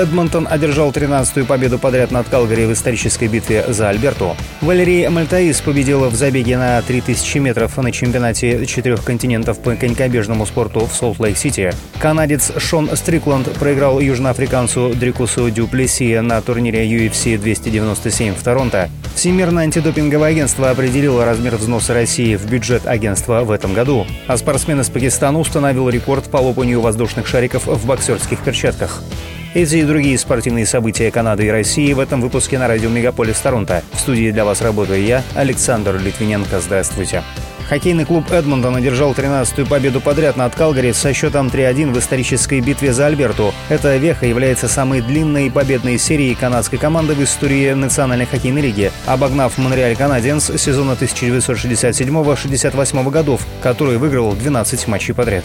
Эдмонтон одержал 13-ю победу подряд над Калгари в исторической битве за Альберту. Валерий Мальтаис победила в забеге на 3000 метров на чемпионате четырех континентов по конькобежному спорту в Солт-Лейк-Сити. Канадец Шон Стрикланд проиграл южноафриканцу Дрикусу Дюплеси на турнире UFC 297 в Торонто. Всемирное антидопинговое агентство определило размер взноса России в бюджет агентства в этом году. А спортсмен из Пакистана установил рекорд по лопанию воздушных шариков в боксерских перчатках. Эти и другие спортивные события Канады и России в этом выпуске на радио Мегаполис Торонто. В студии для вас работаю я, Александр Литвиненко. Здравствуйте. Хоккейный клуб Эдмонтон одержал 13-ю победу подряд над Калгари со счетом 3-1 в исторической битве за Альберту. Эта веха является самой длинной победной серией канадской команды в истории Национальной хоккейной лиги, обогнав Монреаль Канаденс сезона 1967-68 годов, который выиграл 12 матчей подряд.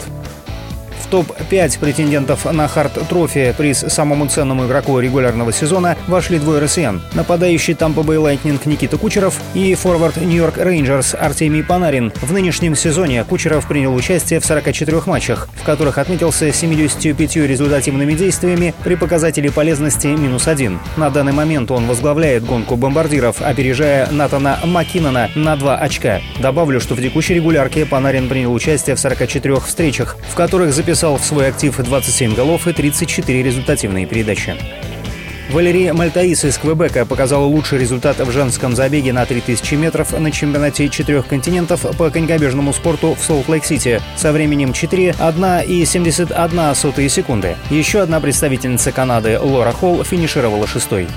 В топ-5 претендентов на Харт-трофи, приз самому ценному игроку регулярного сезона, вошли двое россиян. Нападающий Тампа Бэй Лайтнинг Никита Кучеров и форвард Нью-Йорк Рейнджерс Артемий Панарин. В нынешнем сезоне Кучеров принял участие в 44 матчах, в которых отметился 75 результативными действиями при показателе полезности минус один. На данный момент он возглавляет гонку бомбардиров, опережая Натана Маккинона на 2 очка. Добавлю, что в текущей регулярке Панарин принял участие в 44 встречах, в которых записал записал в свой актив 27 голов и 34 результативные передачи. Валерий Мальтаис из Квебека показал лучший результат в женском забеге на 3000 метров на чемпионате четырех континентов по конькобежному спорту в Солт-Лейк-Сити со временем 4, 1 и 71 сотые секунды. Еще одна представительница Канады Лора Холл финишировала шестой.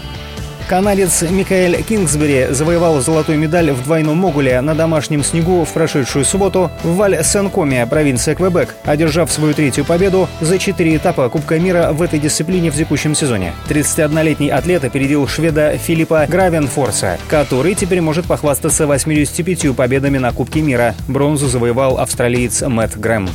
Канадец Микаэль Кингсбери завоевал золотую медаль в двойном могуле на домашнем снегу в прошедшую субботу в Валь-Сен-Коме, провинция Квебек, одержав свою третью победу за четыре этапа Кубка мира в этой дисциплине в текущем сезоне. 31-летний атлет опередил шведа Филиппа Гравенфорса, который теперь может похвастаться 85 победами на Кубке мира. Бронзу завоевал австралиец Мэтт Грэм.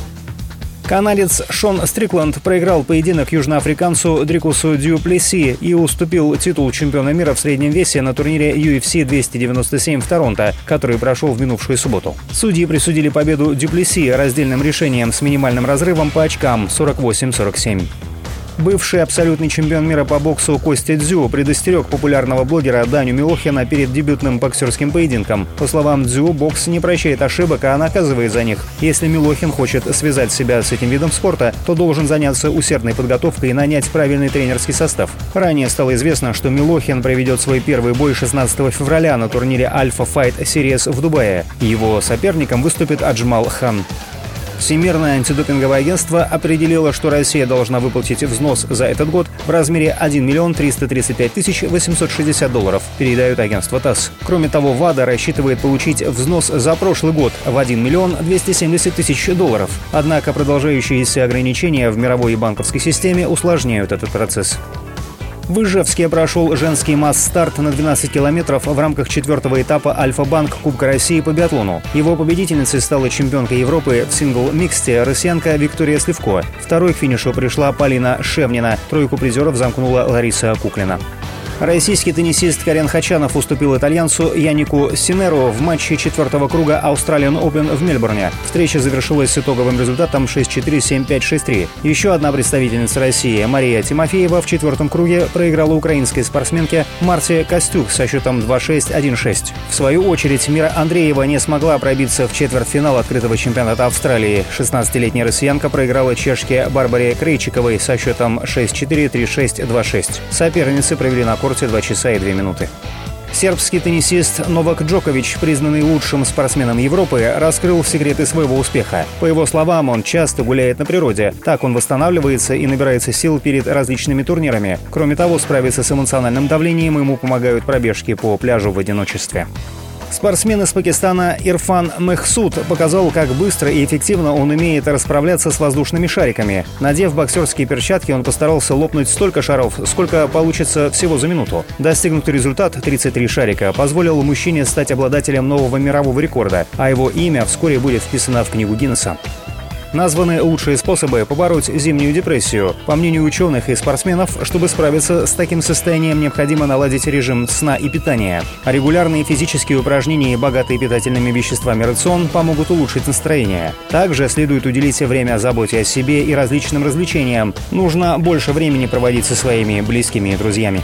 Канадец Шон Стрикланд проиграл поединок южноафриканцу Дрикусу Дюплеси и уступил титул чемпиона мира в среднем весе на турнире UFC 297 в Торонто, который прошел в минувшую субботу. Судьи присудили победу Дюплеси раздельным решением с минимальным разрывом по очкам 48-47. Бывший абсолютный чемпион мира по боксу Костя Дзю предостерег популярного блогера Даню Милохина перед дебютным боксерским поединком. По словам Дзю, бокс не прощает ошибок, а наказывает за них. Если Милохин хочет связать себя с этим видом спорта, то должен заняться усердной подготовкой и нанять правильный тренерский состав. Ранее стало известно, что Милохин проведет свой первый бой 16 февраля на турнире Alpha Fight Series в Дубае. Его соперником выступит Аджмал Хан. Всемирное антидопинговое агентство определило, что Россия должна выплатить взнос за этот год в размере 1 миллион 335 тысяч 860 долларов, передают агентство ТАСС. Кроме того, ВАДА рассчитывает получить взнос за прошлый год в 1 миллион 270 тысяч долларов. Однако продолжающиеся ограничения в мировой банковской системе усложняют этот процесс. В Ижевске прошел женский масс-старт на 12 километров в рамках четвертого этапа Альфа-Банк Кубка России по биатлону. Его победительницей стала чемпионка Европы в сингл-миксте россиянка Виктория Сливко. Второй к финишу пришла Полина Шевнина. Тройку призеров замкнула Лариса Куклина. Российский теннисист Карен Хачанов уступил итальянцу Янику Синеру в матче четвертого круга Australian Open в Мельбурне. Встреча завершилась с итоговым результатом 6-4, 7-5, 6-3. Еще одна представительница России, Мария Тимофеева, в четвертом круге проиграла украинской спортсменке Марте Костюк со счетом 2-6, 1-6. В свою очередь, Мира Андреева не смогла пробиться в четвертьфинал открытого чемпионата Австралии. 16-летняя россиянка проиграла чешке Барбаре Крейчиковой со счетом 6-4, 3-6, 2-6. Соперницы провели на корте 2 часа и 2 минуты. Сербский теннисист Новак Джокович, признанный лучшим спортсменом Европы, раскрыл секреты своего успеха. По его словам, он часто гуляет на природе. Так он восстанавливается и набирается сил перед различными турнирами. Кроме того, справиться с эмоциональным давлением ему помогают пробежки по пляжу в одиночестве. Спортсмен из Пакистана Ирфан Мехсуд показал, как быстро и эффективно он умеет расправляться с воздушными шариками. Надев боксерские перчатки, он постарался лопнуть столько шаров, сколько получится всего за минуту. Достигнутый результат 33 шарика позволил мужчине стать обладателем нового мирового рекорда, а его имя вскоре будет вписано в книгу Гиннесса. Названы лучшие способы побороть зимнюю депрессию. По мнению ученых и спортсменов, чтобы справиться с таким состоянием, необходимо наладить режим сна и питания. Регулярные физические упражнения и богатые питательными веществами рацион помогут улучшить настроение. Также следует уделить время заботе о себе и различным развлечениям. Нужно больше времени проводить со своими близкими и друзьями.